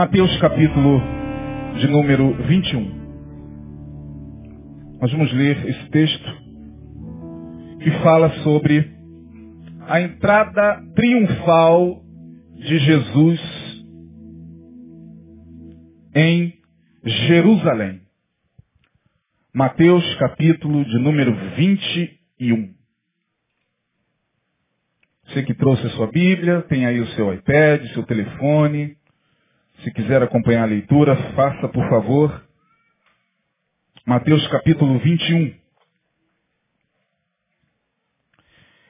Mateus capítulo de número 21. Nós vamos ler esse texto que fala sobre a entrada triunfal de Jesus em Jerusalém. Mateus capítulo de número 21. Você que trouxe a sua Bíblia, tem aí o seu iPad, seu telefone. Se quiser acompanhar a leitura, faça por favor. Mateus capítulo 21.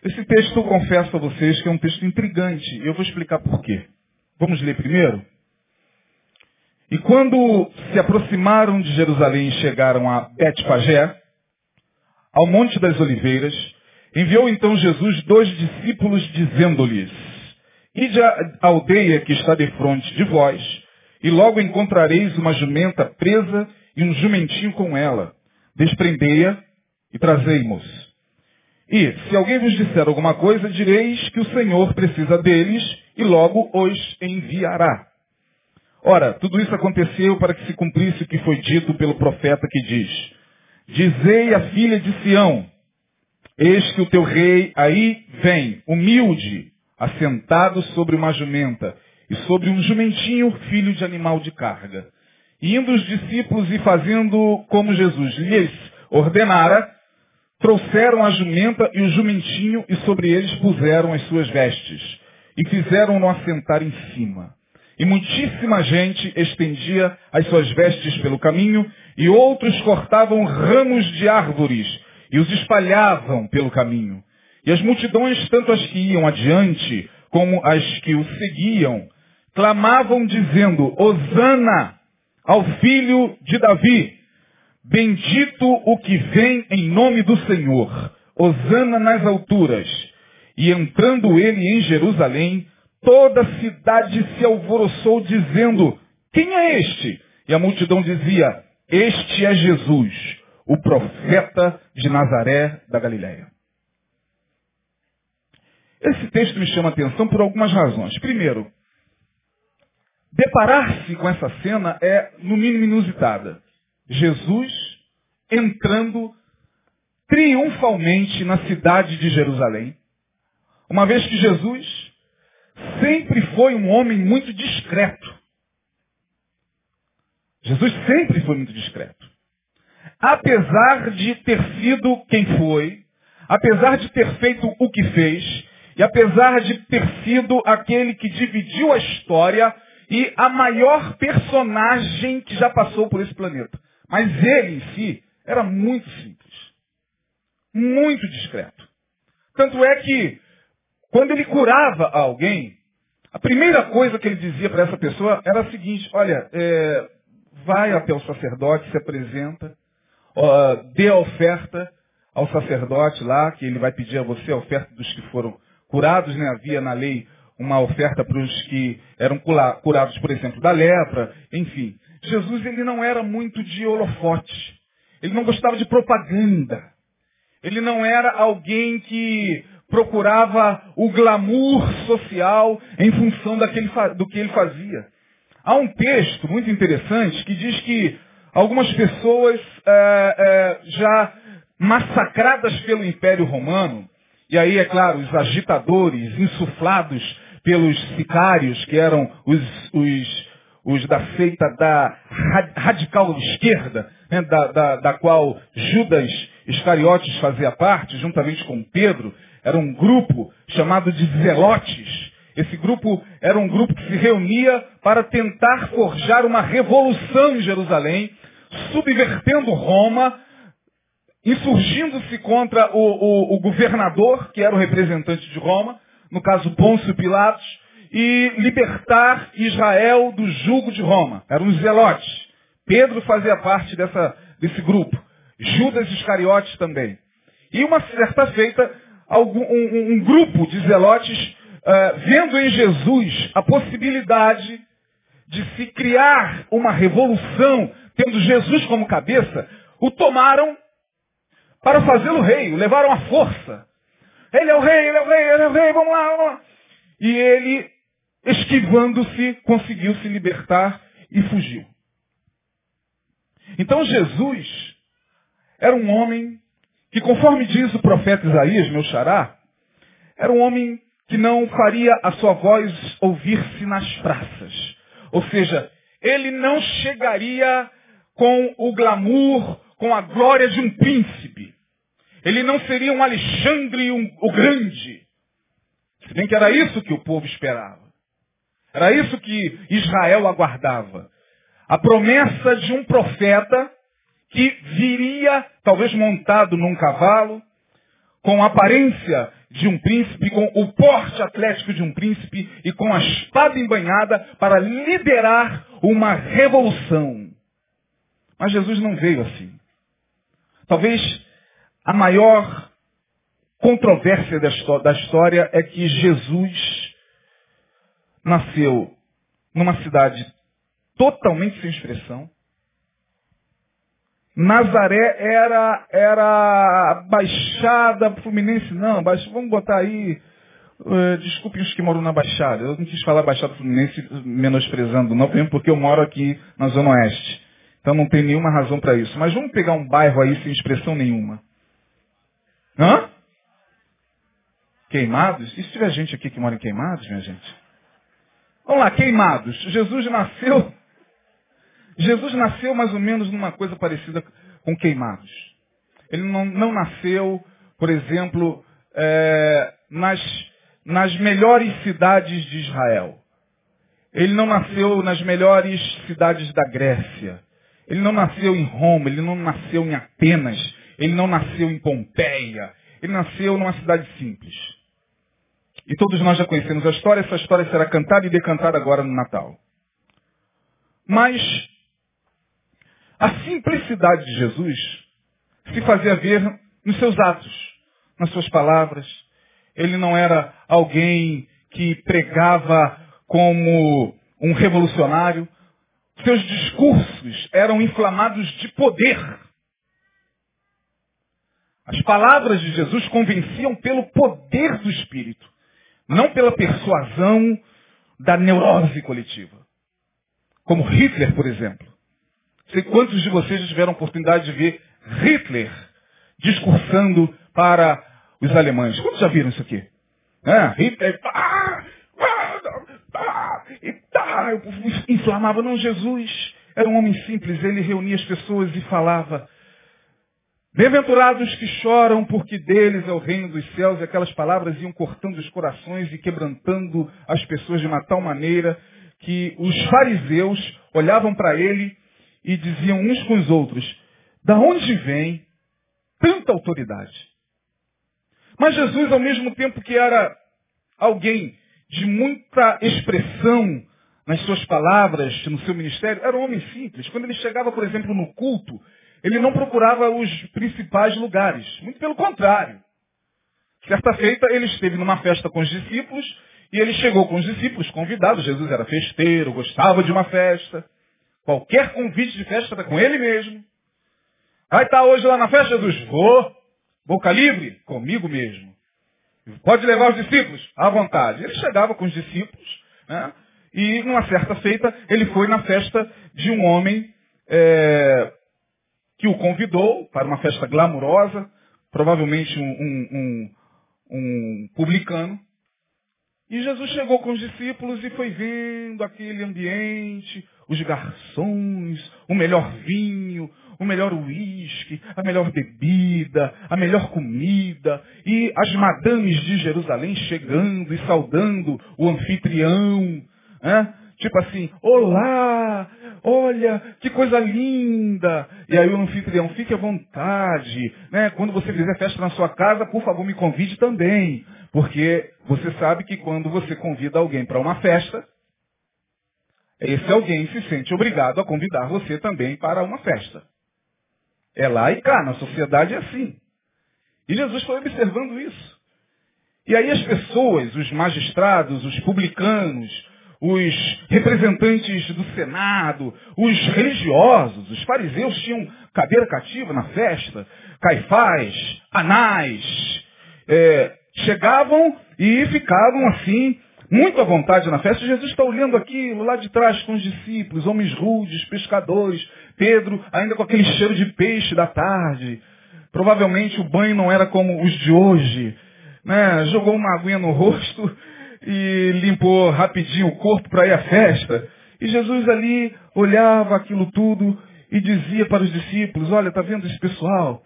Esse texto eu confesso a vocês que é um texto intrigante. Eu vou explicar por quê. Vamos ler primeiro? E quando se aproximaram de Jerusalém e chegaram a Betfagé, ao Monte das Oliveiras, enviou então Jesus dois discípulos dizendo-lhes, Ide à aldeia que está defronte de vós, e logo encontrareis uma jumenta presa e um jumentinho com ela. Desprendei-a e trazei-mos. E, se alguém vos disser alguma coisa, direis que o Senhor precisa deles e logo os enviará. Ora, tudo isso aconteceu para que se cumprisse o que foi dito pelo profeta que diz, Dizei à filha de Sião, eis que o teu rei aí vem, humilde, assentado sobre uma jumenta, e sobre um jumentinho, filho de animal de carga. E indo os discípulos e fazendo como Jesus lhes ordenara, trouxeram a jumenta e o jumentinho e sobre eles puseram as suas vestes. E fizeram-no assentar em cima. E muitíssima gente estendia as suas vestes pelo caminho, e outros cortavam ramos de árvores e os espalhavam pelo caminho. E as multidões, tanto as que iam adiante como as que o seguiam, clamavam dizendo, Hosana ao filho de Davi, bendito o que vem em nome do Senhor, Hosana nas alturas. E entrando ele em Jerusalém, toda a cidade se alvoroçou dizendo, quem é este? E a multidão dizia, este é Jesus, o profeta de Nazaré da Galiléia. Esse texto me chama a atenção por algumas razões. Primeiro, deparar-se com essa cena é, no mínimo, inusitada. Jesus entrando triunfalmente na cidade de Jerusalém, uma vez que Jesus sempre foi um homem muito discreto. Jesus sempre foi muito discreto. Apesar de ter sido quem foi, apesar de ter feito o que fez, e apesar de ter sido aquele que dividiu a história e a maior personagem que já passou por esse planeta. Mas ele em si era muito simples. Muito discreto. Tanto é que, quando ele curava alguém, a primeira coisa que ele dizia para essa pessoa era a seguinte, olha, é, vai até o sacerdote, se apresenta, ó, dê a oferta ao sacerdote lá, que ele vai pedir a você a oferta dos que foram curados, né? Havia na lei uma oferta para os que eram curados, por exemplo, da lepra, enfim. Jesus ele não era muito de holofote. Ele não gostava de propaganda. Ele não era alguém que procurava o glamour social em função daquele, do que ele fazia. Há um texto muito interessante que diz que algumas pessoas é, é, já massacradas pelo Império Romano, e aí, é claro, os agitadores, insuflados pelos sicários, que eram os, os, os da seita da radical esquerda, né, da, da, da qual Judas Iscariotes fazia parte, juntamente com Pedro, era um grupo chamado de Zelotes. Esse grupo era um grupo que se reunia para tentar forjar uma revolução em Jerusalém, subvertendo Roma, insurgindo-se contra o, o, o, governador, que era o representante de Roma, no caso Pôncio Pilatos, e libertar Israel do jugo de Roma. Eram os zelotes. Pedro fazia parte dessa, desse grupo. Judas Iscariotes também. E uma certa feita, algum, um, um, grupo de zelotes, uh, vendo em Jesus a possibilidade de se criar uma revolução, tendo Jesus como cabeça, o tomaram para fazê-lo rei, o levaram à força. Ele é o rei, ele é o rei, ele é o rei, vamos lá, vamos lá. E ele esquivando-se, conseguiu se libertar e fugiu. Então Jesus era um homem que, conforme diz o profeta Isaías, meu xará, era um homem que não faria a sua voz ouvir-se nas praças. Ou seja, ele não chegaria com o glamour, com a glória de um príncipe. Ele não seria um Alexandre um, o Grande. Se bem que era isso que o povo esperava. Era isso que Israel aguardava. A promessa de um profeta que viria, talvez montado num cavalo, com a aparência de um príncipe, com o porte atlético de um príncipe e com a espada embanhada para liderar uma revolução. Mas Jesus não veio assim. Talvez a maior controvérsia da história é que Jesus nasceu numa cidade totalmente sem expressão. Nazaré era, era Baixada Fluminense, não, vamos botar aí, uh, desculpem os que moram na Baixada, eu não quis falar Baixada Fluminense menosprezando, não, porque eu moro aqui na Zona Oeste. Então não tem nenhuma razão para isso. Mas vamos pegar um bairro aí sem expressão nenhuma. Hã? Queimados? E se tiver gente aqui que mora em Queimados, minha gente? Vamos lá, Queimados. Jesus nasceu. Jesus nasceu mais ou menos numa coisa parecida com Queimados. Ele não, não nasceu, por exemplo, é, nas, nas melhores cidades de Israel. Ele não nasceu nas melhores cidades da Grécia. Ele não nasceu em Roma, ele não nasceu em Atenas, ele não nasceu em Pompeia. Ele nasceu numa cidade simples. E todos nós já conhecemos a história, essa história será cantada e decantada agora no Natal. Mas a simplicidade de Jesus se fazia ver nos seus atos, nas suas palavras. Ele não era alguém que pregava como um revolucionário, seus discursos eram inflamados de poder. As palavras de Jesus convenciam pelo poder do Espírito, não pela persuasão da neurose coletiva. Como Hitler, por exemplo. Sei quantos de vocês já tiveram a oportunidade de ver Hitler discursando para os alemães. Quantos já viram isso aqui? É, Hitler, ah, e tá, inflamava. Não, Jesus era um homem simples, ele reunia as pessoas e falava. Bem-aventurados que choram, porque deles é o reino dos céus, e aquelas palavras iam cortando os corações e quebrantando as pessoas de uma tal maneira que os fariseus olhavam para ele e diziam uns com os outros, da onde vem tanta autoridade? Mas Jesus, ao mesmo tempo que era alguém de muita expressão nas suas palavras, no seu ministério, era um homem simples. Quando ele chegava, por exemplo, no culto, ele não procurava os principais lugares. Muito pelo contrário. Certa feita, ele esteve numa festa com os discípulos e ele chegou com os discípulos convidados. Jesus era festeiro, gostava de uma festa. Qualquer convite de festa era com ele mesmo. Vai estar hoje lá na festa, Jesus? Vou. Boca livre? Comigo mesmo. Pode levar os discípulos? À vontade. Ele chegava com os discípulos, né? e numa certa feita, ele foi na festa de um homem é, que o convidou para uma festa glamurosa, provavelmente um, um, um, um publicano. E Jesus chegou com os discípulos e foi vendo aquele ambiente, os garçons, o melhor vinho, o melhor uísque, a melhor bebida, a melhor comida, e as madames de Jerusalém chegando e saudando o anfitrião. Né? Tipo assim, olá, olha, que coisa linda. E aí o anfitrião, fique à vontade. Né? Quando você fizer festa na sua casa, por favor, me convide também. Porque você sabe que quando você convida alguém para uma festa, esse alguém se sente obrigado a convidar você também para uma festa. É lá e cá, na sociedade é assim. E Jesus foi observando isso. E aí as pessoas, os magistrados, os publicanos, os representantes do Senado, os religiosos, os fariseus tinham cadeira cativa na festa, Caifás, Anás, é, chegavam e ficavam assim, muito à vontade na festa. Jesus está olhando aquilo lá de trás com os discípulos, homens rudes, pescadores. Pedro ainda com aquele cheiro de peixe da tarde. Provavelmente o banho não era como os de hoje. Né? Jogou uma aguinha no rosto e limpou rapidinho o corpo para ir à festa. E Jesus ali olhava aquilo tudo e dizia para os discípulos, olha, está vendo esse pessoal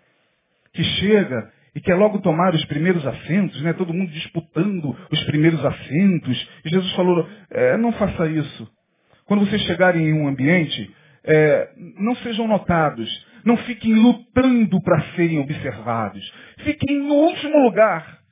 que chega e quer logo tomar os primeiros assentos, né? todo mundo disputando os primeiros assentos. E Jesus falou, é, não faça isso. Quando vocês chegarem em um ambiente, é, não sejam notados. Não fiquem lutando para serem observados. Fiquem no último lugar.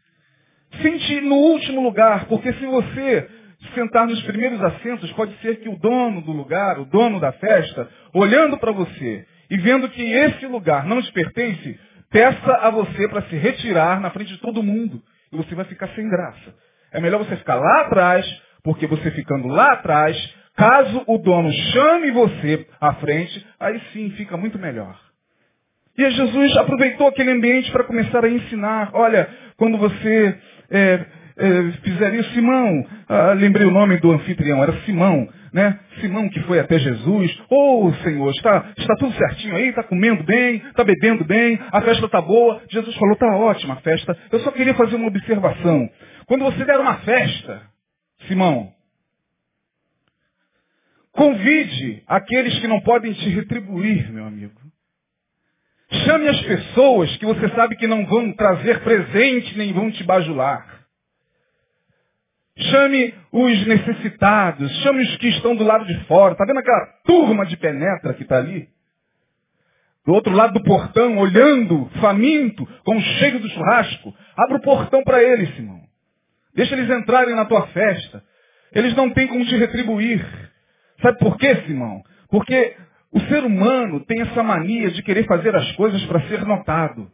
Sente no último lugar, porque se você sentar nos primeiros assentos, pode ser que o dono do lugar, o dono da festa, olhando para você e vendo que esse lugar não te pertence, peça a você para se retirar na frente de todo mundo. E você vai ficar sem graça. É melhor você ficar lá atrás, porque você ficando lá atrás, caso o dono chame você à frente, aí sim fica muito melhor. E Jesus aproveitou aquele ambiente para começar a ensinar. Olha, quando você é, é, fizer isso, Simão, ah, lembrei o nome do anfitrião, era Simão, né? Simão que foi até Jesus, ô oh, Senhor, está, está tudo certinho aí, está comendo bem, está bebendo bem, a festa está boa. Jesus falou, está ótima a festa, eu só queria fazer uma observação. Quando você der uma festa, Simão, convide aqueles que não podem te retribuir, meu amigo. Chame as pessoas que você sabe que não vão trazer presente nem vão te bajular. Chame os necessitados, chame os que estão do lado de fora. Está vendo aquela turma de penetra que está ali? Do outro lado do portão, olhando, faminto, com o cheiro do churrasco. Abra o portão para eles, Simão. Deixa eles entrarem na tua festa. Eles não têm como te retribuir. Sabe por quê, Simão? Porque o ser humano tem essa mania de querer fazer as coisas para ser notado,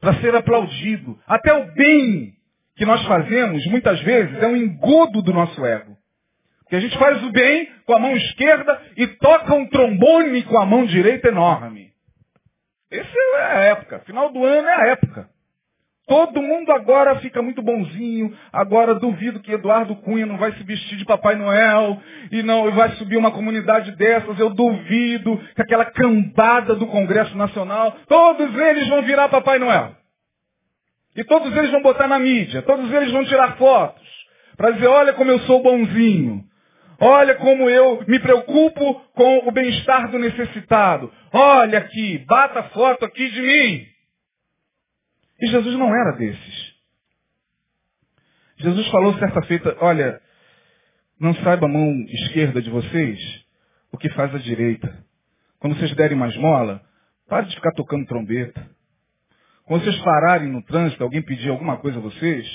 para ser aplaudido. Até o bem que nós fazemos, muitas vezes, é um engodo do nosso ego. Porque a gente faz o bem com a mão esquerda e toca um trombone com a mão direita enorme. Essa é a época. Final do ano é a época. Todo mundo agora fica muito bonzinho. Agora duvido que Eduardo Cunha não vai se vestir de Papai Noel e não vai subir uma comunidade dessas. Eu duvido que aquela cambada do Congresso Nacional, todos eles vão virar Papai Noel. E todos eles vão botar na mídia, todos eles vão tirar fotos, para dizer, olha como eu sou bonzinho. Olha como eu me preocupo com o bem-estar do necessitado. Olha aqui, bata foto aqui de mim. E Jesus não era desses. Jesus falou certa feita, olha, não saiba a mão esquerda de vocês o que faz a direita. Quando vocês derem uma esmola, pare de ficar tocando trombeta. Quando vocês pararem no trânsito, alguém pedir alguma coisa a vocês,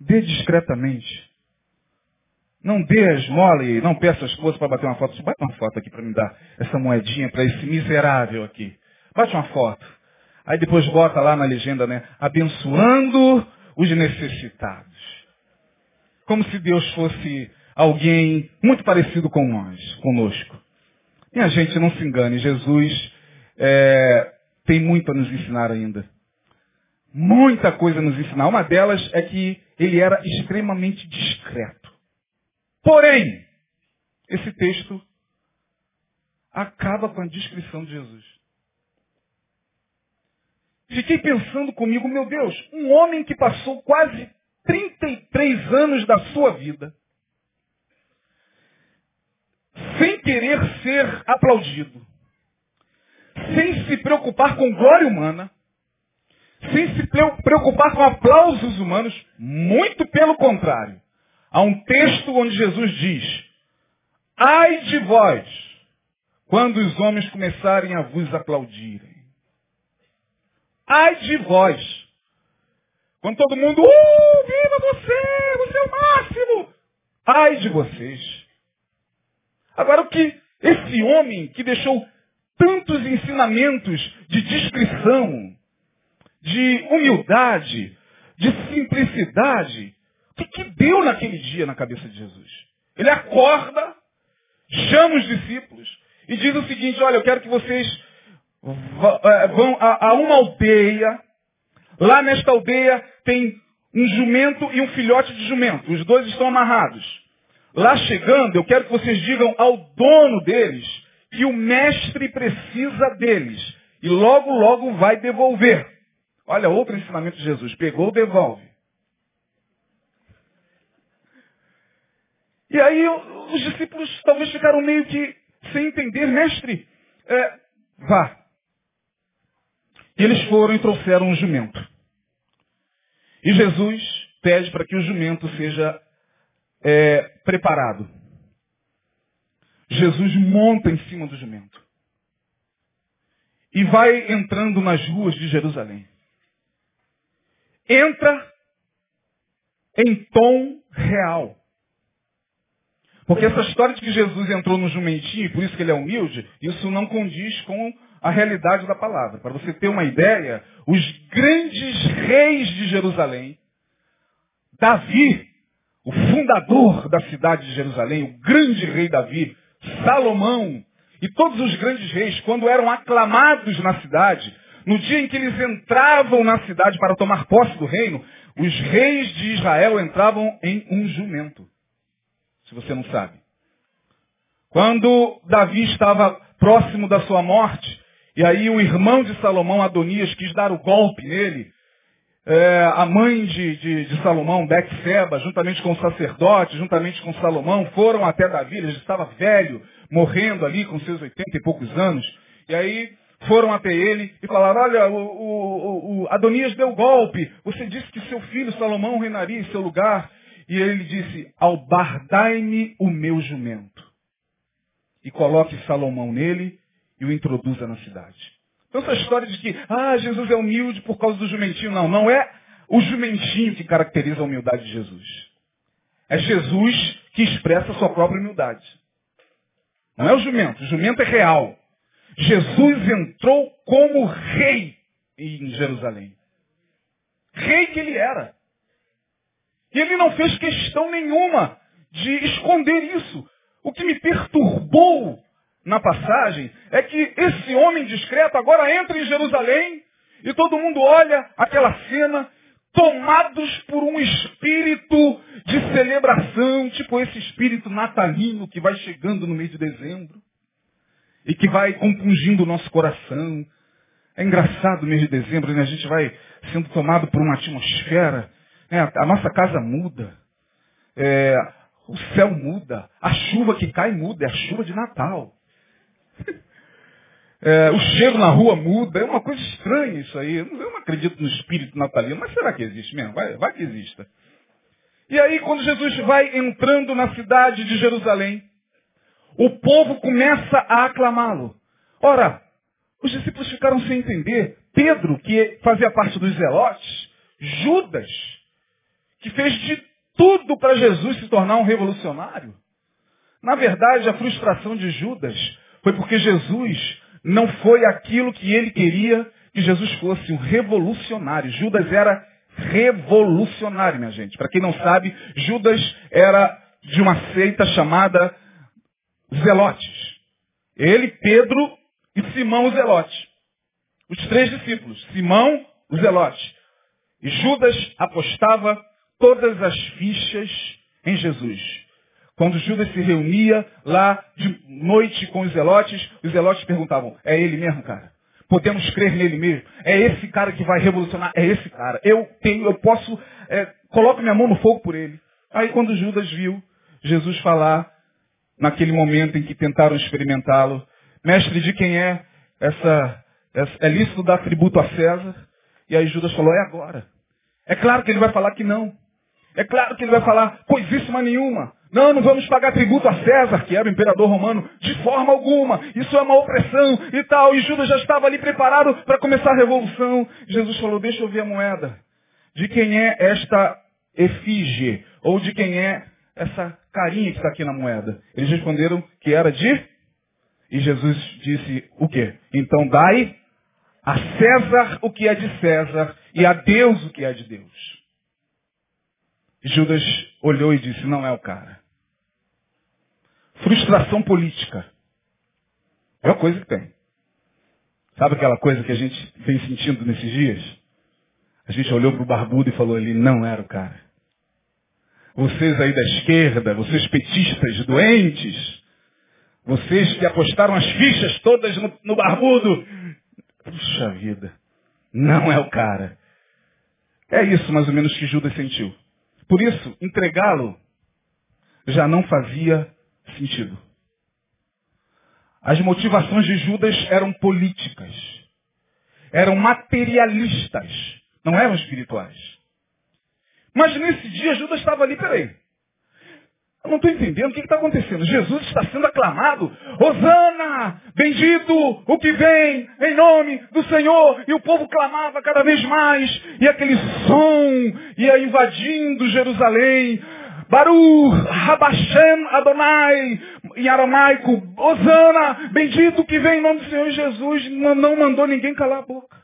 dê discretamente. Não dê a esmola e não peça a esposa para bater uma foto. Bate uma foto aqui para me dar essa moedinha para esse miserável aqui. Bate uma foto. Aí depois bota lá na legenda, né? Abençoando os necessitados. Como se Deus fosse alguém muito parecido com nós, conosco. a gente, não se engane, Jesus é, tem muito a nos ensinar ainda. Muita coisa a nos ensinar. Uma delas é que ele era extremamente discreto. Porém, esse texto acaba com a descrição de Jesus. Fiquei pensando comigo, meu Deus, um homem que passou quase 33 anos da sua vida sem querer ser aplaudido, sem se preocupar com glória humana, sem se preocupar com aplausos humanos, muito pelo contrário. Há um texto onde Jesus diz, ai de vós, quando os homens começarem a vos aplaudirem. Ai de vós. Quando todo mundo, uh, viva você, você é o máximo. Ai de vocês. Agora o que esse homem que deixou tantos ensinamentos de discrição, de humildade, de simplicidade. O que, que deu naquele dia na cabeça de Jesus? Ele acorda, chama os discípulos e diz o seguinte, olha, eu quero que vocês vão a, a uma aldeia. Lá nesta aldeia tem um jumento e um filhote de jumento. Os dois estão amarrados. Lá chegando, eu quero que vocês digam ao dono deles que o mestre precisa deles. E logo, logo vai devolver. Olha, outro ensinamento de Jesus. Pegou, devolve. E aí os discípulos talvez ficaram meio que sem entender, mestre, é, vá. E eles foram e trouxeram um jumento. E Jesus pede para que o jumento seja é, preparado. Jesus monta em cima do jumento. E vai entrando nas ruas de Jerusalém. Entra em tom real. Porque essa história de que Jesus entrou no jumentinho, e por isso que ele é humilde, isso não condiz com a realidade da palavra. Para você ter uma ideia, os grandes reis de Jerusalém, Davi, o fundador da cidade de Jerusalém, o grande rei Davi, Salomão, e todos os grandes reis, quando eram aclamados na cidade, no dia em que eles entravam na cidade para tomar posse do reino, os reis de Israel entravam em um jumento se você não sabe. Quando Davi estava próximo da sua morte, e aí o irmão de Salomão, Adonias, quis dar o golpe nele, é, a mãe de, de, de Salomão, Betseba, juntamente com o sacerdote, juntamente com Salomão, foram até Davi, ele estava velho, morrendo ali com seus oitenta e poucos anos, e aí foram até ele e falaram, olha, o, o, o Adonias deu golpe, você disse que seu filho Salomão reinaria em seu lugar, e ele disse, albardai-me o meu jumento. E coloque Salomão nele e o introduza na cidade. Então essa história de que, ah, Jesus é humilde por causa do jumentinho. Não, não é o jumentinho que caracteriza a humildade de Jesus. É Jesus que expressa a sua própria humildade. Não é o jumento. O jumento é real. Jesus entrou como rei em Jerusalém. Rei que ele era. E ele não fez questão nenhuma de esconder isso. O que me perturbou na passagem é que esse homem discreto agora entra em Jerusalém e todo mundo olha aquela cena tomados por um espírito de celebração, tipo esse espírito natalino que vai chegando no mês de dezembro e que vai compungindo o nosso coração. É engraçado o mês de dezembro, né? A gente vai sendo tomado por uma atmosfera é, a nossa casa muda. É, o céu muda. A chuva que cai muda. É a chuva de Natal. É, o cheiro na rua muda. É uma coisa estranha isso aí. Eu não acredito no espírito natalino, mas será que existe mesmo? Vai, vai que exista. E aí, quando Jesus vai entrando na cidade de Jerusalém, o povo começa a aclamá-lo. Ora, os discípulos ficaram sem entender. Pedro, que fazia parte dos zelotes, Judas, que fez de tudo para Jesus se tornar um revolucionário. Na verdade, a frustração de Judas foi porque Jesus não foi aquilo que ele queria que Jesus fosse, um revolucionário. Judas era revolucionário, minha gente. Para quem não sabe, Judas era de uma seita chamada Zelotes. Ele, Pedro e Simão o Zelote. Os três discípulos. Simão, o Zelote. E Judas apostava todas as fichas em Jesus. Quando Judas se reunia lá de noite com os zelotes, os zelotes perguntavam, é ele mesmo, cara? Podemos crer nele mesmo? É esse cara que vai revolucionar? É esse cara. Eu tenho, eu posso, é, coloco minha mão no fogo por ele. Aí quando Judas viu Jesus falar, naquele momento em que tentaram experimentá-lo, mestre, de quem é essa, essa é lícito dar tributo a César? E aí Judas falou, é agora. É claro que ele vai falar que não. É claro que ele vai falar, coisíssima nenhuma. Não, não vamos pagar tributo a César, que era o imperador romano, de forma alguma. Isso é uma opressão e tal. E Judas já estava ali preparado para começar a revolução. Jesus falou, deixa eu ver a moeda. De quem é esta efígie? Ou de quem é essa carinha que está aqui na moeda? Eles responderam que era de... E Jesus disse o quê? Então dai a César o que é de César e a Deus o que é de Deus. Judas olhou e disse, não é o cara. Frustração política. É uma coisa que tem. Sabe aquela coisa que a gente vem sentindo nesses dias? A gente olhou para o barbudo e falou, ele não era o cara. Vocês aí da esquerda, vocês petistas doentes, vocês que apostaram as fichas todas no, no barbudo. Puxa vida, não é o cara. É isso mais ou menos que Judas sentiu. Por isso, entregá-lo já não fazia sentido. As motivações de Judas eram políticas, eram materialistas, não eram espirituais. Mas nesse dia Judas estava ali, peraí. Eu não estou entendendo o que está acontecendo. Jesus está sendo aclamado. Hosana! Bendito o que vem em nome do Senhor. E o povo clamava cada vez mais. E aquele som ia invadindo Jerusalém. Baru, Rabashem, Adonai, em aramaico, Osana, bendito que vem em nome do Senhor Jesus, não mandou ninguém calar a boca.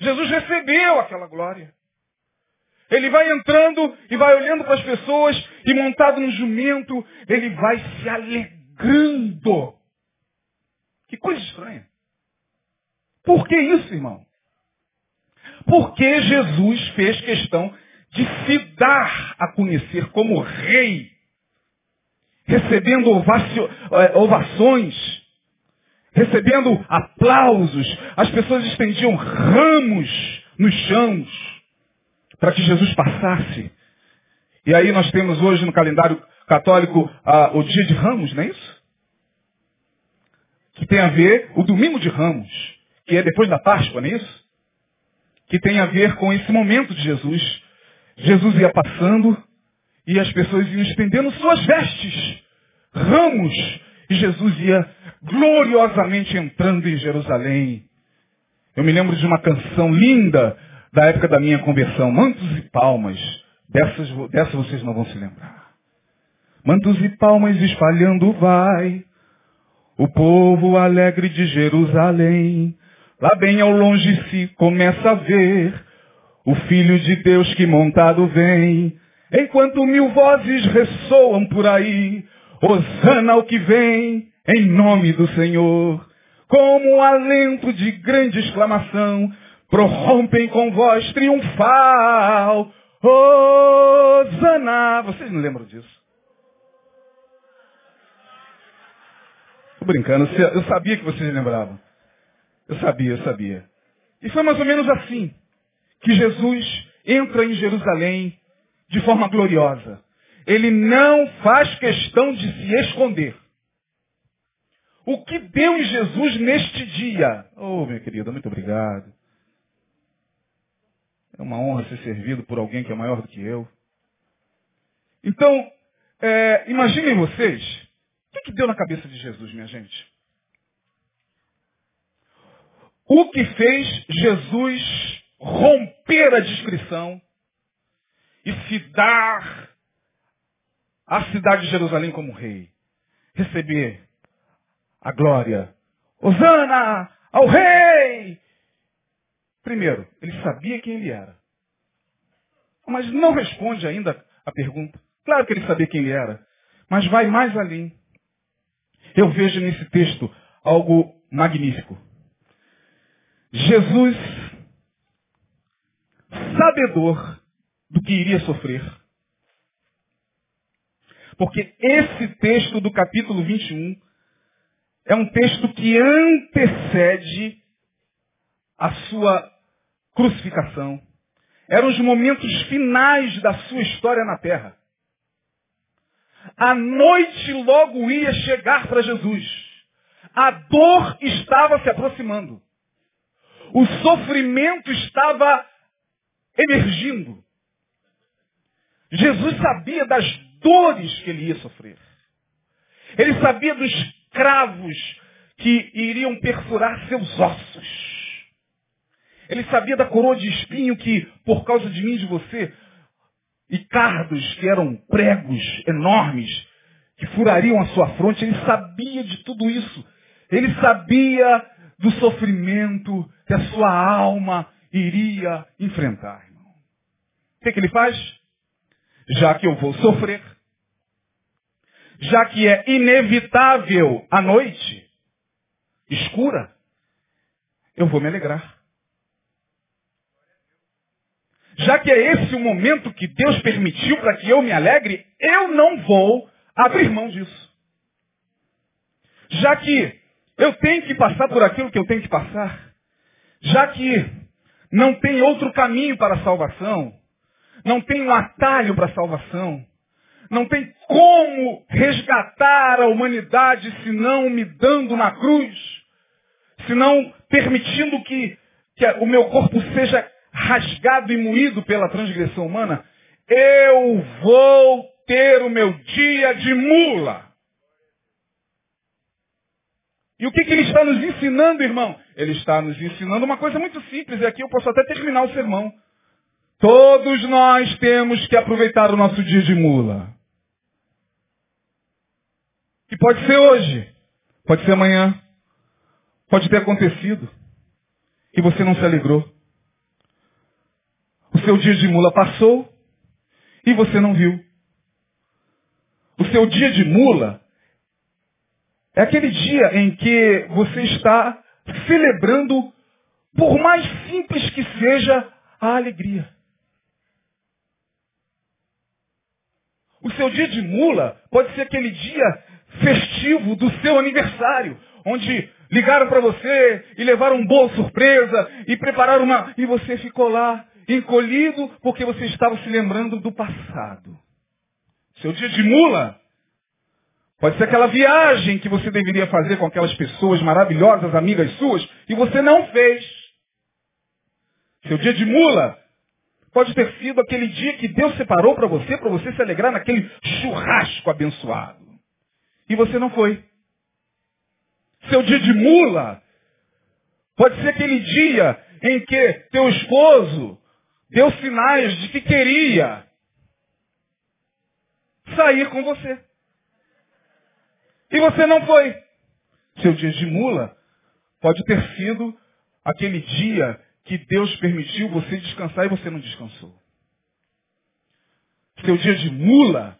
Jesus recebeu aquela glória. Ele vai entrando e vai olhando para as pessoas e montado no jumento, ele vai se alegrando. Que coisa estranha. Por que isso, irmão? Porque Jesus fez questão de se dar a conhecer como rei, recebendo eh, ovações, recebendo aplausos. As pessoas estendiam ramos nos chãos para que Jesus passasse. E aí nós temos hoje no calendário católico ah, o dia de Ramos, não é isso? Que tem a ver o domingo de Ramos, que é depois da Páscoa, não é isso? Que tem a ver com esse momento de Jesus Jesus ia passando e as pessoas iam estendendo suas vestes, ramos, e Jesus ia gloriosamente entrando em Jerusalém. Eu me lembro de uma canção linda da época da minha conversão, Mantos e Palmas. Dessas, dessa vocês não vão se lembrar. Mantos e palmas espalhando vai, o povo alegre de Jerusalém. Lá bem ao longe se começa a ver o Filho de Deus que montado vem, enquanto mil vozes ressoam por aí, Hosana ao que vem, em nome do Senhor. Como um alento de grande exclamação, prorrompem com voz triunfal, Hosana. Vocês não lembram disso? Tô brincando, eu sabia que vocês lembravam. Eu sabia, eu sabia. E foi mais ou menos assim que Jesus entra em Jerusalém de forma gloriosa. Ele não faz questão de se esconder. O que deu em Jesus neste dia? Oh, minha querida, muito obrigado. É uma honra ser servido por alguém que é maior do que eu. Então, é, imaginem vocês, o que, que deu na cabeça de Jesus, minha gente? O que fez Jesus romper a descrição e se dar à cidade de Jerusalém como rei. Receber a glória. Osana ao rei! Primeiro, ele sabia quem ele era. Mas não responde ainda a pergunta. Claro que ele sabia quem ele era. Mas vai mais além. Eu vejo nesse texto algo magnífico. Jesus sabedor do que iria sofrer. Porque esse texto do capítulo 21 é um texto que antecede a sua crucificação. Eram os momentos finais da sua história na terra. A noite logo ia chegar para Jesus. A dor estava se aproximando. O sofrimento estava emergindo. Jesus sabia das dores que ele ia sofrer. Ele sabia dos cravos que iriam perfurar seus ossos. Ele sabia da coroa de espinho que, por causa de mim e de você, e cardos que eram pregos enormes que furariam a sua fronte. Ele sabia de tudo isso. Ele sabia do sofrimento que a sua alma iria enfrentar. O que, que ele faz? Já que eu vou sofrer, já que é inevitável a noite escura, eu vou me alegrar. Já que é esse o momento que Deus permitiu para que eu me alegre, eu não vou abrir mão disso. Já que eu tenho que passar por aquilo que eu tenho que passar, já que não tem outro caminho para a salvação, não tem um atalho para a salvação, não tem como resgatar a humanidade senão me dando na cruz, senão permitindo que, que o meu corpo seja rasgado e moído pela transgressão humana, eu vou ter o meu dia de mula. E o que, que ele está nos ensinando, irmão? Ele está nos ensinando uma coisa muito simples, e aqui eu posso até terminar o sermão. Todos nós temos que aproveitar o nosso dia de mula. Que pode ser hoje, pode ser amanhã, pode ter acontecido, e você não se alegrou. Seu dia de mula passou e você não viu. O seu dia de mula é aquele dia em que você está celebrando, por mais simples que seja, a alegria. O seu dia de mula pode ser aquele dia festivo do seu aniversário, onde ligaram para você e levaram um bolo surpresa e prepararam uma. E você ficou lá encolhido porque você estava se lembrando do passado. Seu dia de mula pode ser aquela viagem que você deveria fazer com aquelas pessoas maravilhosas, amigas suas, e você não fez. Seu dia de mula pode ter sido aquele dia que Deus separou para você, para você se alegrar naquele churrasco abençoado. E você não foi. Seu dia de mula pode ser aquele dia em que teu esposo deu sinais de que queria sair com você. E você não foi. Seu dia de mula pode ter sido aquele dia que Deus permitiu você descansar e você não descansou. Seu dia de mula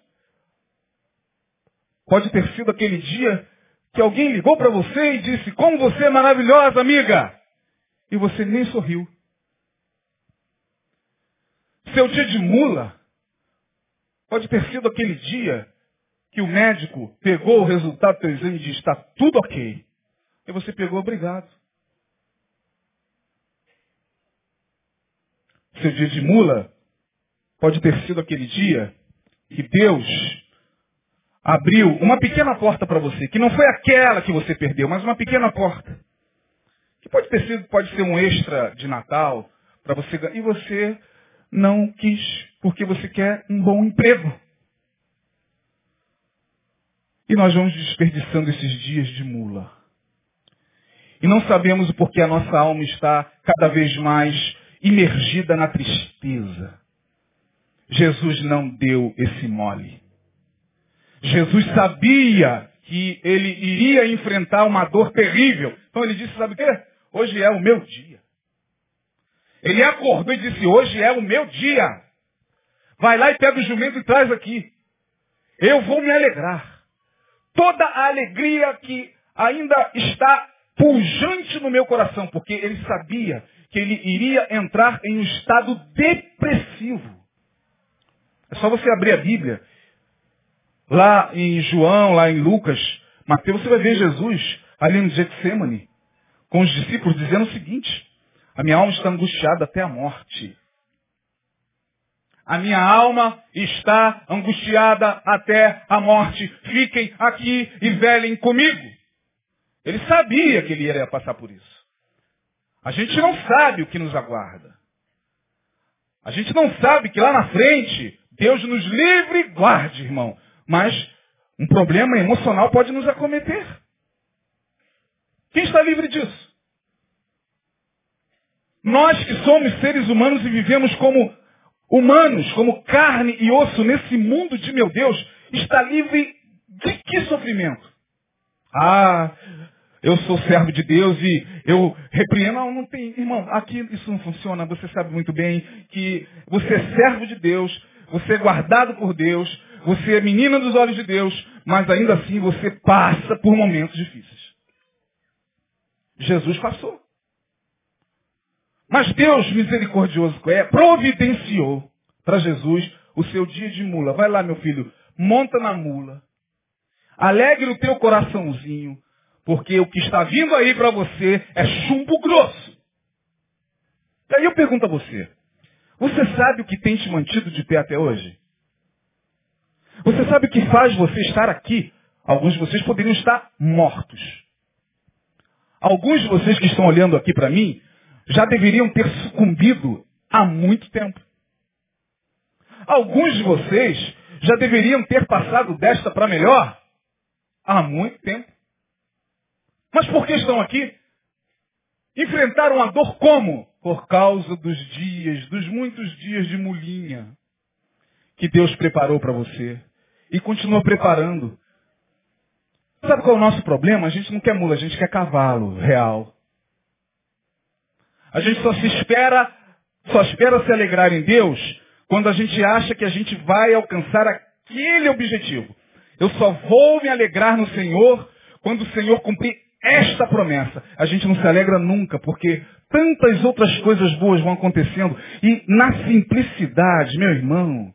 pode ter sido aquele dia que alguém ligou para você e disse, como você é maravilhosa, amiga. E você nem sorriu. Seu dia de mula pode ter sido aquele dia que o médico pegou o resultado do exame e disse, está tudo ok. E você pegou, obrigado. Seu dia de mula pode ter sido aquele dia que Deus abriu uma pequena porta para você, que não foi aquela que você perdeu, mas uma pequena porta. Que pode ter sido, pode ser um extra de Natal para você e você não quis, porque você quer um bom emprego. E nós vamos desperdiçando esses dias de mula. E não sabemos o porquê a nossa alma está cada vez mais imergida na tristeza. Jesus não deu esse mole. Jesus sabia que ele iria enfrentar uma dor terrível. Então ele disse, sabe o quê? Hoje é o meu dia. Ele acordou e disse, hoje é o meu dia. Vai lá e pega o jumento e traz aqui. Eu vou me alegrar. Toda a alegria que ainda está pujante no meu coração, porque ele sabia que ele iria entrar em um estado depressivo. É só você abrir a Bíblia. Lá em João, lá em Lucas, Mateus, você vai ver Jesus ali no Getsemane, com os discípulos dizendo o seguinte, a minha alma está angustiada até a morte. A minha alma está angustiada até a morte. Fiquem aqui e velem comigo. Ele sabia que ele iria passar por isso. A gente não sabe o que nos aguarda. A gente não sabe que lá na frente, Deus nos livre e guarde, irmão. Mas um problema emocional pode nos acometer. Quem está livre disso? Nós que somos seres humanos e vivemos como humanos, como carne e osso nesse mundo de meu Deus, está livre de que sofrimento? Ah, eu sou servo de Deus e eu repreendo. Não, não tem, irmão, aqui isso não funciona. Você sabe muito bem que você é servo de Deus, você é guardado por Deus, você é menina dos olhos de Deus, mas ainda assim você passa por momentos difíceis. Jesus passou. Mas Deus, misericordioso que é, providenciou para Jesus o seu dia de mula. Vai lá, meu filho, monta na mula. Alegre o teu coraçãozinho, porque o que está vindo aí para você é chumbo grosso. E aí eu pergunto a você, você sabe o que tem te mantido de pé até hoje? Você sabe o que faz você estar aqui? Alguns de vocês poderiam estar mortos. Alguns de vocês que estão olhando aqui para mim já deveriam ter sucumbido há muito tempo. Alguns de vocês já deveriam ter passado desta para melhor há muito tempo. Mas por que estão aqui? Enfrentaram a dor como? Por causa dos dias, dos muitos dias de mulinha que Deus preparou para você. E continua preparando. Sabe qual é o nosso problema? A gente não quer mula, a gente quer cavalo real. A gente só se espera, só espera se alegrar em Deus quando a gente acha que a gente vai alcançar aquele objetivo. Eu só vou me alegrar no Senhor quando o Senhor cumprir esta promessa. A gente não se alegra nunca, porque tantas outras coisas boas vão acontecendo. E na simplicidade, meu irmão,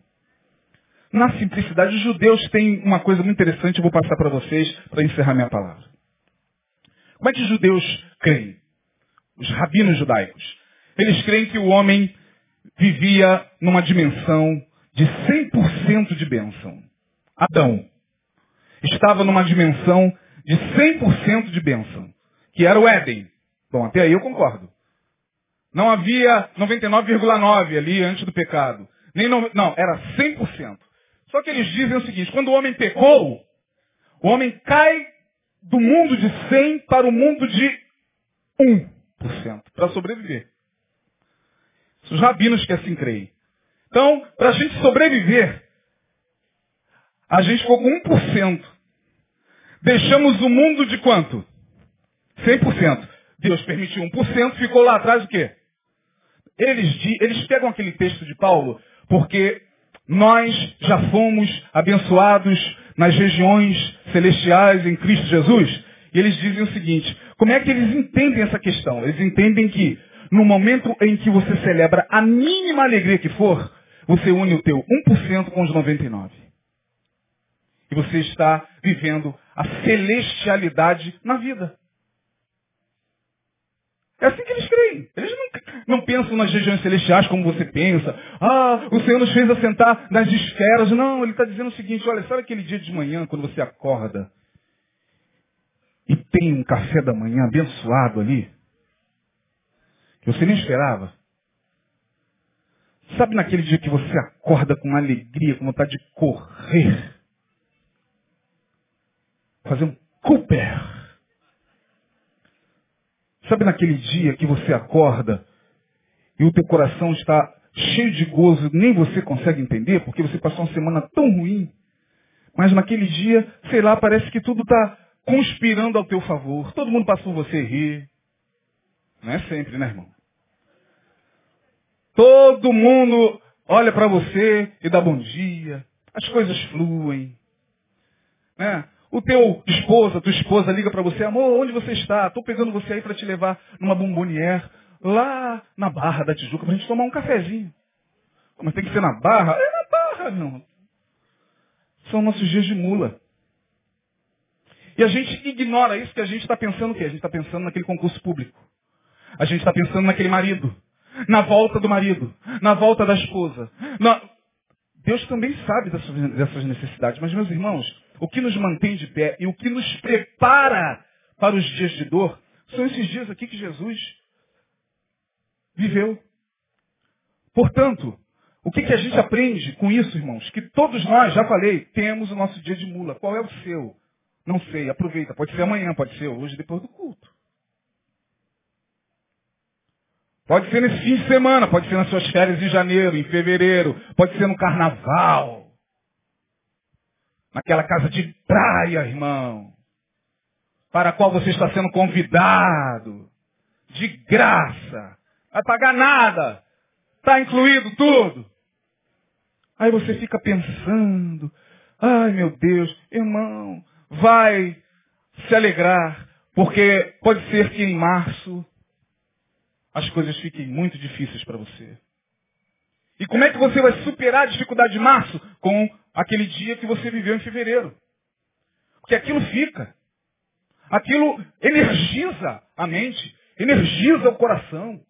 na simplicidade, os judeus têm uma coisa muito interessante, eu vou passar para vocês para encerrar minha palavra. Como é que os judeus creem? Os rabinos judaicos. Eles creem que o homem vivia numa dimensão de 100% de bênção. Adão estava numa dimensão de 100% de bênção, que era o Éden. Bom, até aí eu concordo. Não havia 99,9 ali antes do pecado. Nem no, não, era 100%. Só que eles dizem o seguinte, quando o homem pecou, o homem cai do mundo de 100 para o mundo de 1% para sobreviver. Os rabinos que assim creem. Então, para a gente sobreviver, a gente ficou com 1%. Deixamos o mundo de quanto? 100%. Deus permitiu 1%, ficou lá atrás o quê? Eles, eles pegam aquele texto de Paulo, porque nós já fomos abençoados nas regiões celestiais em Cristo Jesus. E eles dizem o seguinte, como é que eles entendem essa questão? Eles entendem que no momento em que você celebra a mínima alegria que for, você une o teu 1% com os 99%. E você está vivendo a celestialidade na vida. É assim que eles creem. Eles não, não, pensam nas regiões celestiais como você pensa. Ah, o Senhor nos fez assentar nas esferas. Não, ele está dizendo o seguinte, olha, sabe aquele dia de manhã quando você acorda e tem um café da manhã abençoado ali? Que você nem esperava? Sabe naquele dia que você acorda com alegria, com vontade de correr? Fazer um Cooper Sabe naquele dia que você acorda e o teu coração está cheio de gozo, nem você consegue entender, porque você passou uma semana tão ruim. Mas naquele dia, sei lá, parece que tudo está conspirando ao teu favor. Todo mundo passou você rir. Não é sempre, né, irmão? Todo mundo olha para você e dá bom dia. As coisas fluem. Né? O teu esposa, tua esposa liga para você, amor, onde você está? Estou pegando você aí para te levar numa bombonière lá na Barra da Tijuca para a gente tomar um cafezinho. Mas tem que ser na Barra? É na Barra, não. São nossos dias de mula. E a gente ignora isso que a gente está pensando o quê? A gente está pensando naquele concurso público. A gente está pensando naquele marido. Na volta do marido. Na volta da esposa. Na... Deus também sabe dessas necessidades. Mas, meus irmãos, o que nos mantém de pé e o que nos prepara para os dias de dor são esses dias aqui que Jesus viveu. Portanto, o que, que a gente aprende com isso, irmãos? Que todos nós, já falei, temos o nosso dia de mula. Qual é o seu? Não sei, aproveita. Pode ser amanhã, pode ser hoje, depois do culto. Pode ser nesse fim de semana, pode ser nas suas férias em janeiro, em fevereiro, pode ser no carnaval naquela casa de praia, irmão, para a qual você está sendo convidado, de graça, vai pagar nada, está incluído tudo. Aí você fica pensando, ai meu Deus, irmão, vai se alegrar, porque pode ser que em março as coisas fiquem muito difíceis para você. E como é que você vai superar a dificuldade de março? Com aquele dia que você viveu em fevereiro. Porque aquilo fica. Aquilo energiza a mente, energiza o coração.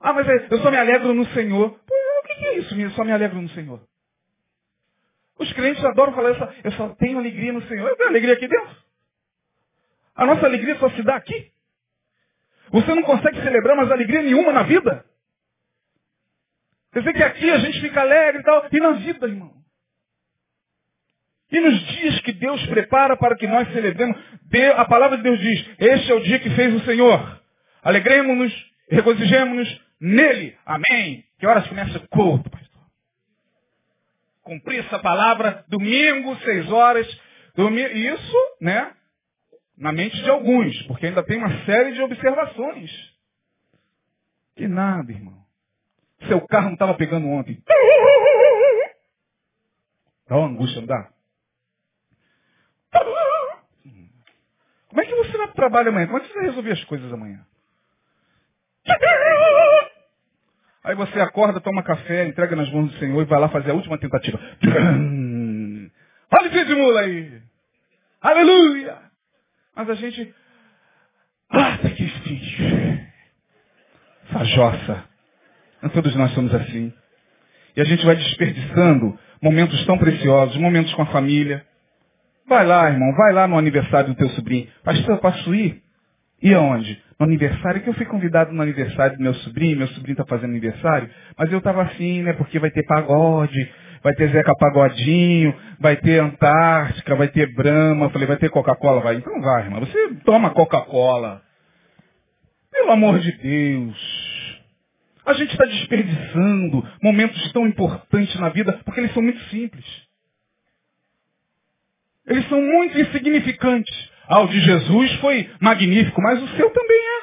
Ah, mas é, eu só me alegro no Senhor. O que é isso? Eu só me alegro no Senhor. Os crentes adoram falar, isso. eu só tenho alegria no Senhor. Eu tenho alegria aqui dentro. A nossa alegria só se dá aqui. Você não consegue celebrar mais alegria nenhuma na vida? Quer dizer que aqui a gente fica alegre e tal. E na vida, irmão? E nos dias que Deus prepara para que nós celebremos, a palavra de Deus diz, este é o dia que fez o Senhor. Alegremos-nos, regozijemos-nos nele. Amém. Que horas começa o culto? Cumprir essa palavra, domingo, seis horas. Isso, né? Na mente de alguns, porque ainda tem uma série de observações. Que nada, irmão. Seu carro não estava pegando ontem. Dá uma angústia, não dá? Como é que você vai para o trabalho amanhã? Como é que você vai resolver as coisas amanhã? Aí você acorda, toma café, entrega nas mãos do Senhor e vai lá fazer a última tentativa. Olha o de mula aí. Aleluia! Mas a gente. Ah, que difícil. Fajosa. Todos nós somos assim. E a gente vai desperdiçando momentos tão preciosos, momentos com a família, Vai lá, irmão, vai lá no aniversário do teu sobrinho. Pastor, posso ir? E aonde? No aniversário, que eu fui convidado no aniversário do meu sobrinho, meu sobrinho está fazendo aniversário, mas eu estava assim, né, porque vai ter pagode, vai ter Zeca Pagodinho, vai ter Antártica, vai ter Brahma, falei, vai ter Coca-Cola? Vai, então vai, irmão, você toma Coca-Cola. Pelo amor de Deus. A gente está desperdiçando momentos tão importantes na vida, porque eles são muito simples. Eles são muito insignificantes. Ah, o de Jesus foi magnífico, mas o seu também é.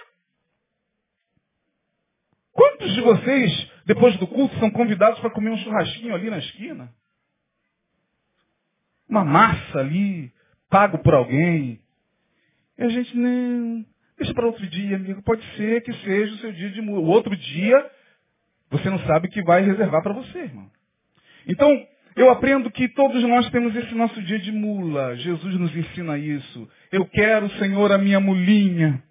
Quantos de vocês, depois do culto, são convidados para comer um churrasquinho ali na esquina? Uma massa ali, pago por alguém. E a gente nem. Deixa para outro dia, amigo. Pode ser que seja o seu dia de. O outro dia, você não sabe o que vai reservar para você, irmão. Então, eu aprendo que todos nós temos esse nosso dia de mula. Jesus nos ensina isso. Eu quero, Senhor, a minha mulinha.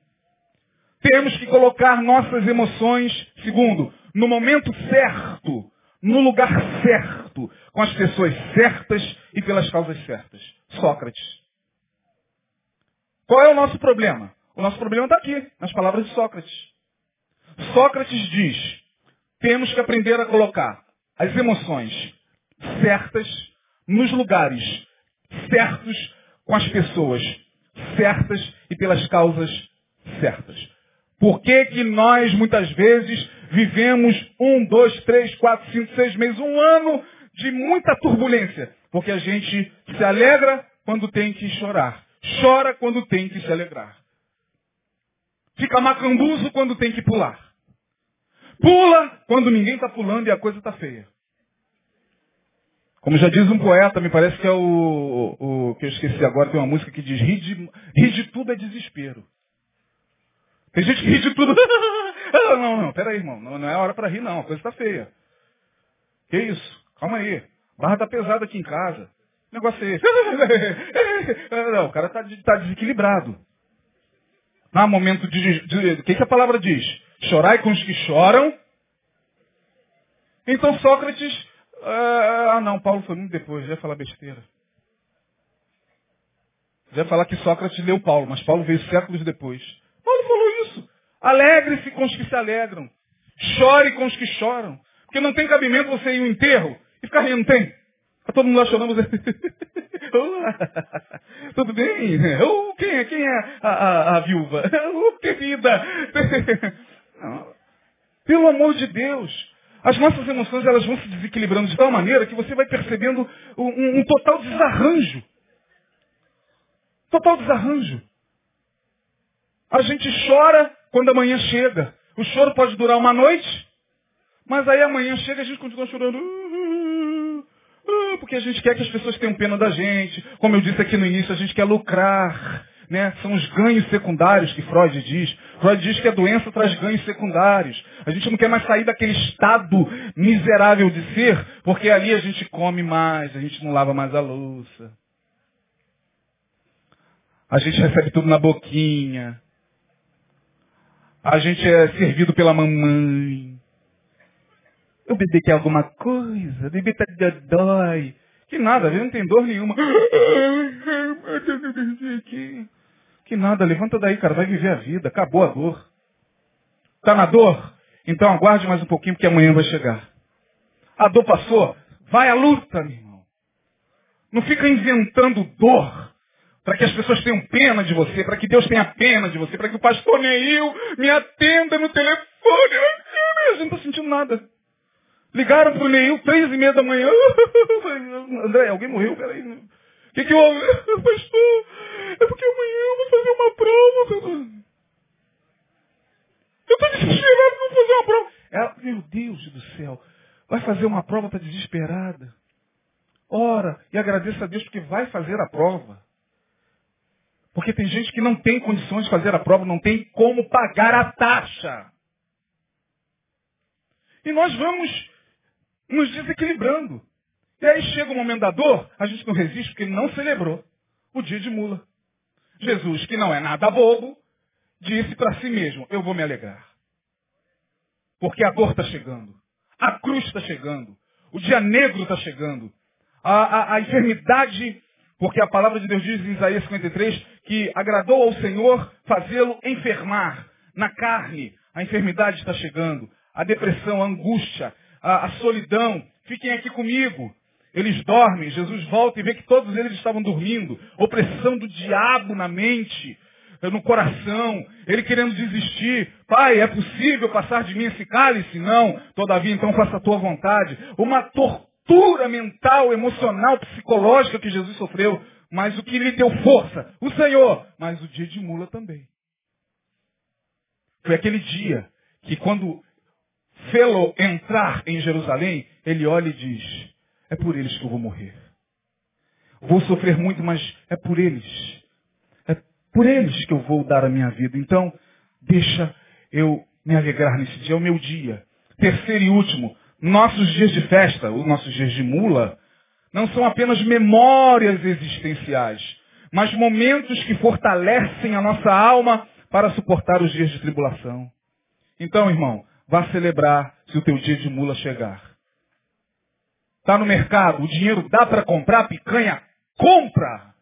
Temos que colocar nossas emoções, segundo, no momento certo, no lugar certo, com as pessoas certas e pelas causas certas. Sócrates. Qual é o nosso problema? O nosso problema está aqui, nas palavras de Sócrates. Sócrates diz, temos que aprender a colocar as emoções certas, nos lugares certos, com as pessoas certas e pelas causas certas. Por que, que nós muitas vezes vivemos um, dois, três, quatro, cinco, seis meses, um ano de muita turbulência? Porque a gente se alegra quando tem que chorar. Chora quando tem que se alegrar. Fica macambuzo quando tem que pular. Pula quando ninguém está pulando e a coisa está feia. Como já diz um poeta, me parece que é o, o, que eu esqueci agora, tem uma música que diz, rir de, rir de tudo é desespero. Tem gente que ri de tudo. não, não, não, peraí, irmão. Não, não é hora para rir, não. A coisa está feia. Que isso? Calma aí. Barra tá pesada aqui em casa. Negócio é esse. não, o cara está tá desequilibrado. Há momento de. O que, que a palavra diz? Chorai com os que choram. Então Sócrates ah, ah, não, Paulo foi muito depois, já ia falar besteira. Já ia falar que Sócrates leu Paulo, mas Paulo veio séculos depois. Paulo falou isso. Alegre-se com os que se alegram. Chore com os que choram. Porque não tem cabimento você ir ao enterro e ficar rindo, tem? Está todo mundo lá chorando. Você... Tudo bem? Oh, quem é, quem é a, a, a viúva? Oh, querida! Pelo amor de Deus, as nossas emoções elas vão se desequilibrando de tal maneira que você vai percebendo um, um total desarranjo. Total desarranjo. A gente chora quando amanhã chega. O choro pode durar uma noite, mas aí amanhã chega e a gente continua chorando. Uh, uh, porque a gente quer que as pessoas tenham pena da gente. Como eu disse aqui no início, a gente quer lucrar. Né? São os ganhos secundários que Freud diz. Freud diz que a doença traz ganhos secundários. A gente não quer mais sair daquele estado miserável de ser, porque ali a gente come mais, a gente não lava mais a louça. A gente recebe tudo na boquinha. A gente é servido pela mamãe. O bebê quer alguma coisa, o bebê tá dói. Que nada, ele não tem dor nenhuma. Que nada, levanta daí, cara, vai viver a vida, acabou a dor. Tá na dor? Então aguarde mais um pouquinho, porque amanhã vai chegar. A dor passou, vai à luta, meu irmão. Não fica inventando dor para que as pessoas tenham pena de você, para que Deus tenha pena de você, para que o pastor Neil me atenda no telefone. A gente não está sentindo nada. Ligaram pro Neil três e meia da manhã. André, alguém morreu? Peraí. O que que houve? Pastor, é porque amanhã eu vou fazer uma prova. Eu estou desesperado para fazer uma prova. Ela, meu Deus do céu, vai fazer uma prova, está desesperada. Ora, e agradeça a Deus porque vai fazer a prova. Porque tem gente que não tem condições de fazer a prova, não tem como pagar a taxa. E nós vamos nos desequilibrando. E aí chega o momento da dor, a gente não resiste porque não celebrou o dia de mula. Jesus, que não é nada bobo, disse para si mesmo, eu vou me alegrar. Porque a dor está chegando. A cruz está chegando. O dia negro está chegando. A, a, a, enfermidade, porque a palavra de Deus diz em Isaías 53 que agradou ao Senhor fazê-lo enfermar na carne. A enfermidade está chegando. A depressão, a angústia, a, a solidão. Fiquem aqui comigo. Eles dormem, Jesus volta e vê que todos eles estavam dormindo. Opressão do diabo na mente, no coração, ele querendo desistir. Pai, é possível passar de mim esse cálice? Não. Todavia, então faça a tua vontade. Uma tortura mental, emocional, psicológica que Jesus sofreu. Mas o que lhe deu força? O Senhor. Mas o dia de mula também. Foi aquele dia que quando fê-lo entrar em Jerusalém, ele olha e diz, é por eles que eu vou morrer. Vou sofrer muito, mas é por eles. É por eles que eu vou dar a minha vida. Então, deixa eu me alegrar nesse dia. É o meu dia. Terceiro e último, nossos dias de festa, os nossos dias de mula, não são apenas memórias existenciais, mas momentos que fortalecem a nossa alma para suportar os dias de tribulação. Então, irmão, Vá celebrar se o teu dia de mula chegar. Está no mercado, o dinheiro dá para comprar picanha? Compra!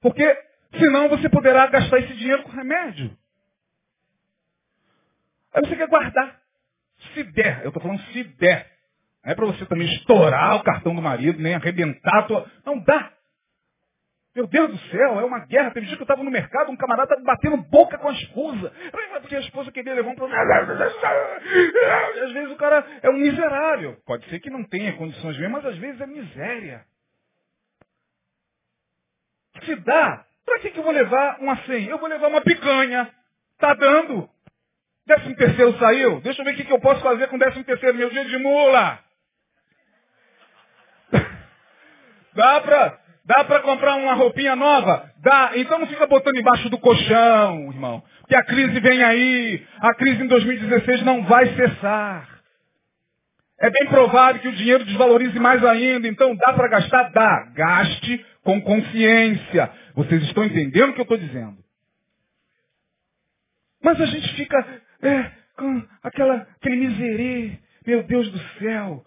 Porque senão você poderá gastar esse dinheiro com remédio. Aí você quer guardar. Se der, eu estou falando se der. Não é para você também estourar o cartão do marido, nem arrebentar a tua. Não dá. Meu Deus do céu, é uma guerra. Teve dia que eu estava no mercado, um camarada batendo boca com a esposa. Porque a esposa queria levar um. Às vezes o cara é um miserável. Pode ser que não tenha condições mesmo, mas às vezes é miséria. Se dá, para que, que eu vou levar uma senha? Eu vou levar uma picanha. Tá dando. Décimo terceiro saiu. Deixa eu ver o que, que eu posso fazer com décimo terceiro, meu dia de mula. Dá para Dá para comprar uma roupinha nova? Dá. Então não fica botando embaixo do colchão, irmão. Porque a crise vem aí. A crise em 2016 não vai cessar. É bem provável que o dinheiro desvalorize mais ainda. Então dá para gastar? Dá. Gaste com consciência. Vocês estão entendendo o que eu estou dizendo? Mas a gente fica é, com aquela, aquele miserê. Meu Deus do céu.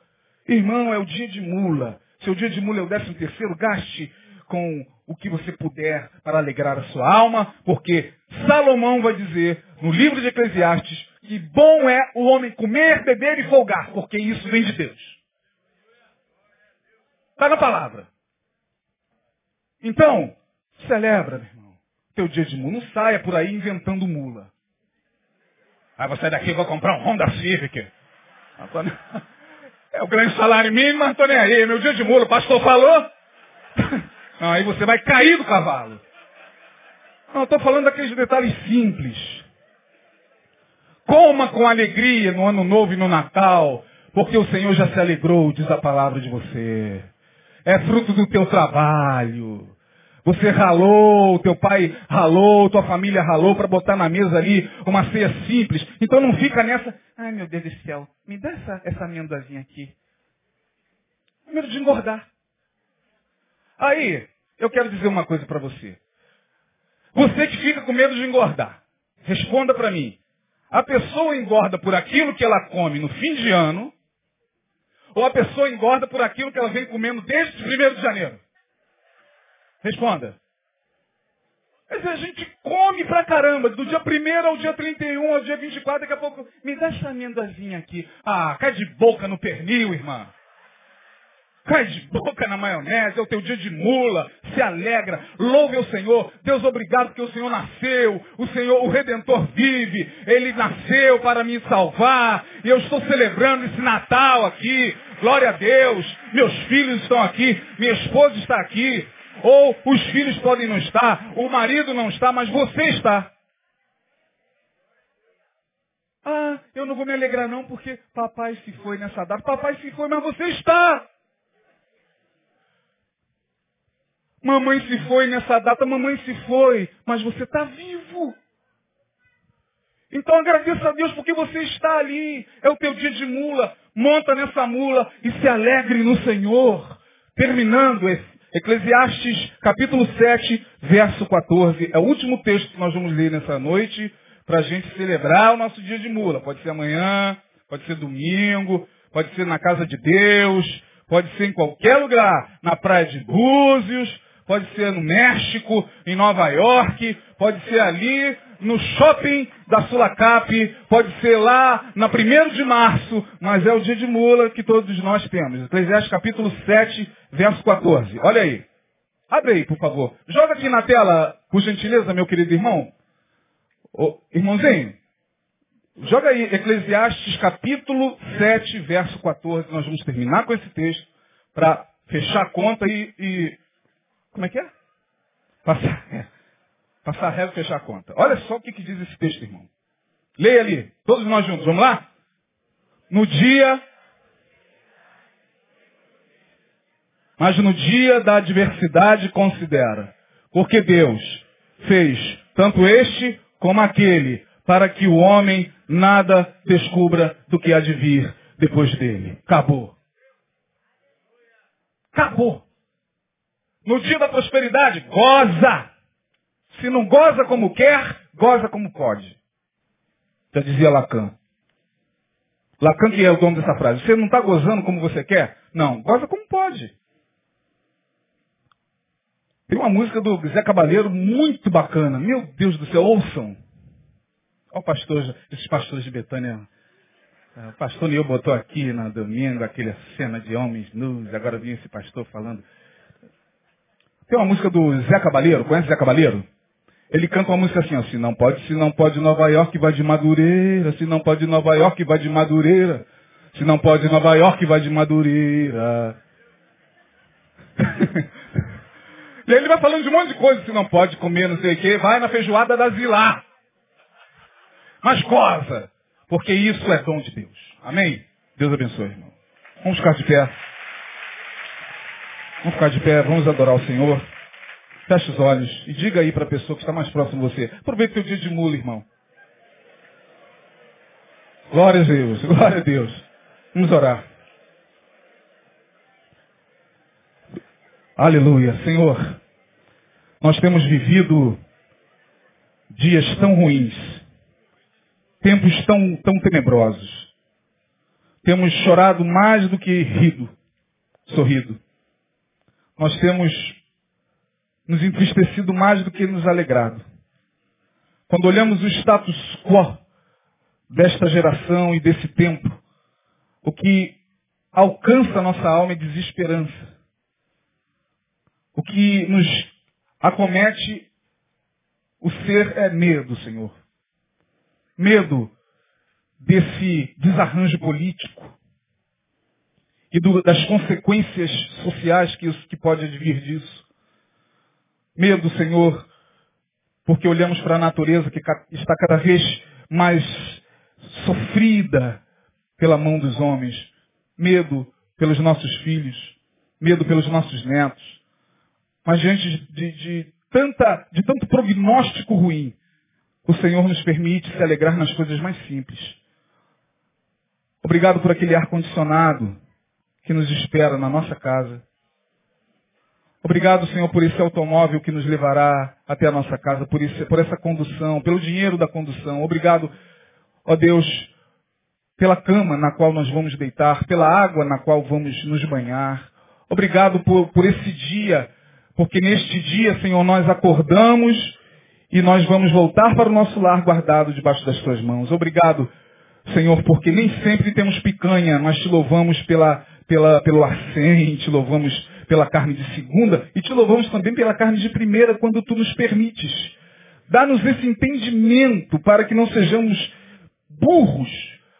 Irmão, é o dia de mula. Seu dia de mula é o décimo terceiro, gaste com o que você puder para alegrar a sua alma, porque Salomão vai dizer no livro de Eclesiastes que bom é o homem comer, beber e folgar, porque isso vem de Deus. Está na palavra. Então, celebra, meu irmão, teu dia de mula. Não saia por aí inventando mula. Aí você daqui vai comprar um Honda Civic. É o grande salário mínimo, mas estou nem aí. Meu dia de mula, o pastor falou. Não, aí você vai cair do cavalo. Não, estou falando daqueles detalhes simples. Coma com alegria no ano novo e no Natal, porque o Senhor já se alegrou, diz a palavra de você. É fruto do teu trabalho. Você ralou, teu pai ralou, tua família ralou para botar na mesa ali uma ceia simples. Então não fica nessa, ai meu Deus do céu, me dá essa, essa amendoazinha aqui. Medo de engordar. Aí, eu quero dizer uma coisa para você. Você que fica com medo de engordar, responda para mim. A pessoa engorda por aquilo que ela come no fim de ano, ou a pessoa engorda por aquilo que ela vem comendo desde 1 de janeiro? Responda. Mas a gente come pra caramba, do dia 1 ao dia 31, ao dia 24, daqui a pouco, me dá essa amendoazinha aqui. Ah, cai de boca no pernil, irmã. Cai de boca na maionese, é o teu dia de mula, se alegra, louve o Senhor. Deus, obrigado porque o Senhor nasceu, o Senhor, o Redentor vive, Ele nasceu para me salvar, e eu estou celebrando esse Natal aqui. Glória a Deus, meus filhos estão aqui, minha esposa está aqui, ou os filhos podem não estar, o marido não está, mas você está. Ah, eu não vou me alegrar não porque papai se foi nessa data. Papai se foi, mas você está. Mamãe se foi nessa data, mamãe se foi, mas você está vivo. Então agradeça a Deus porque você está ali. É o teu dia de mula. Monta nessa mula e se alegre no Senhor. Terminando Eclesiastes capítulo 7, verso 14. É o último texto que nós vamos ler nessa noite para a gente celebrar o nosso dia de mula. Pode ser amanhã, pode ser domingo, pode ser na casa de Deus, pode ser em qualquer lugar, na praia de Búzios, pode ser no México, em Nova York, pode ser ali no shopping da Sulacap, pode ser lá na 1 de março, mas é o dia de mula que todos nós temos. Eclesiastes capítulo 7, verso 14. Olha aí. Abre aí, por favor. Joga aqui na tela, por gentileza, meu querido irmão. Irmãozinho, joga aí Eclesiastes capítulo 7, verso 14. Nós vamos terminar com esse texto para fechar a conta e, e... Como é que é? Passar. Passar a régua e fechar a conta. Olha só o que, que diz esse texto, irmão. Leia ali, todos nós juntos, vamos lá? No dia. Mas no dia da adversidade considera. Porque Deus fez tanto este como aquele, para que o homem nada descubra do que há de vir depois dele. Acabou. Acabou. No dia da prosperidade, goza. Se não goza como quer, goza como pode. Já dizia Lacan. Lacan que é o dono dessa frase. Você não está gozando como você quer? Não, goza como pode. Tem uma música do Zé Cabaleiro muito bacana. Meu Deus do céu, ouçam. Olha pastor, esses pastores de Betânia. É, o pastor Neil botou aqui na domingo aquela cena de homens nus. Agora vinha esse pastor falando. Tem uma música do Zé Cabaleiro. Conhece Zé Cabaleiro? Ele canta uma música assim, ó, se não pode, se não pode Nova York, vai de Madureira, se não pode Nova York, vai de Madureira, se não pode Nova York, vai de Madureira. e aí ele vai falando de um monte de coisa, se não pode comer não sei o quê, vai na feijoada da Zilá. Mas goza, porque isso é dom de Deus. Amém? Deus abençoe, irmão. Vamos ficar de pé. Vamos ficar de pé, vamos adorar o Senhor. Feche os olhos e diga aí para a pessoa que está mais próximo de você. Aproveite o dia de mula, irmão. Glória a Deus, glória a Deus. Vamos orar. Aleluia. Senhor, nós temos vivido dias tão ruins, tempos tão, tão tenebrosos. Temos chorado mais do que rido, sorrido. Nós temos nos entristecido mais do que nos alegrado. Quando olhamos o status quo desta geração e desse tempo, o que alcança a nossa alma é desesperança. O que nos acomete o ser é medo, Senhor. Medo desse desarranjo político e do, das consequências sociais que, que pode advir disso. Medo, Senhor, porque olhamos para a natureza que está cada vez mais sofrida pela mão dos homens. Medo pelos nossos filhos. medo pelos nossos netos. Mas diante de, de, tanta, de tanto prognóstico ruim, o Senhor nos permite se alegrar nas coisas mais simples. Obrigado por aquele ar-condicionado que nos espera na nossa casa. Obrigado, Senhor, por esse automóvel que nos levará até a nossa casa, por, isso, por essa condução, pelo dinheiro da condução. Obrigado, ó Deus, pela cama na qual nós vamos deitar, pela água na qual vamos nos banhar. Obrigado por, por esse dia, porque neste dia, Senhor, nós acordamos e nós vamos voltar para o nosso lar guardado debaixo das tuas mãos. Obrigado, Senhor, porque nem sempre temos picanha, nós te louvamos pela, pela, pelo arsen, te louvamos pela carne de segunda e te louvamos também pela carne de primeira quando tu nos permites. Dá-nos esse entendimento para que não sejamos burros,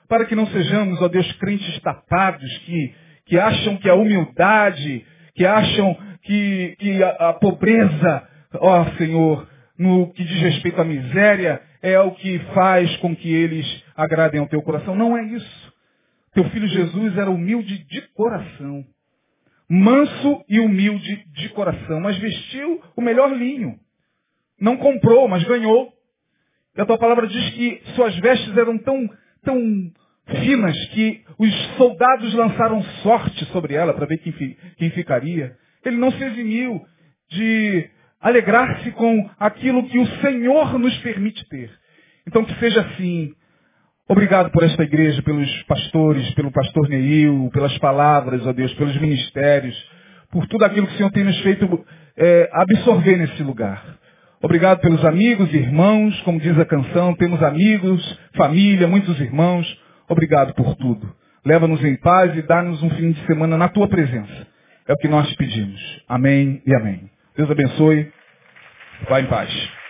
para que não sejamos, ó Deus, crentes tapados, que, que acham que a humildade, que acham que, que a, a pobreza, ó Senhor, no que diz respeito à miséria, é o que faz com que eles agradem ao teu coração. Não é isso. Teu filho Jesus era humilde de coração manso e humilde de coração, mas vestiu o melhor linho. Não comprou, mas ganhou. E a tua palavra diz que suas vestes eram tão, tão finas que os soldados lançaram sorte sobre ela para ver quem, quem ficaria. Ele não se eximiu de alegrar-se com aquilo que o Senhor nos permite ter. Então que seja assim Obrigado por esta igreja, pelos pastores, pelo pastor Neil, pelas palavras, ó Deus, pelos ministérios, por tudo aquilo que o Senhor tem nos feito é, absorver nesse lugar. Obrigado pelos amigos e irmãos, como diz a canção, temos amigos, família, muitos irmãos. Obrigado por tudo. Leva-nos em paz e dá-nos um fim de semana na tua presença. É o que nós pedimos. Amém e amém. Deus abençoe. Vá em paz.